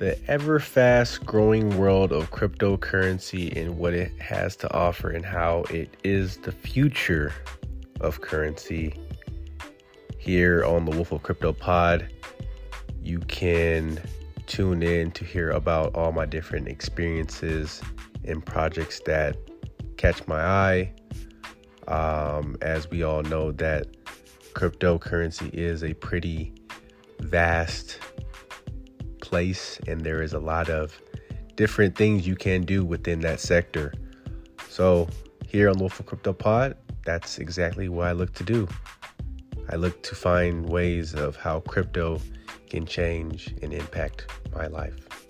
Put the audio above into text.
the ever fast growing world of cryptocurrency and what it has to offer and how it is the future of currency. Here on the Wolf of Crypto Pod, you can tune in to hear about all my different experiences and projects that catch my eye. Um, as we all know, that cryptocurrency is a pretty vast place, and there is a lot of different things you can do within that sector. So, here on of Crypto Pod, that's exactly what I look to do. I look to find ways of how crypto can change and impact my life.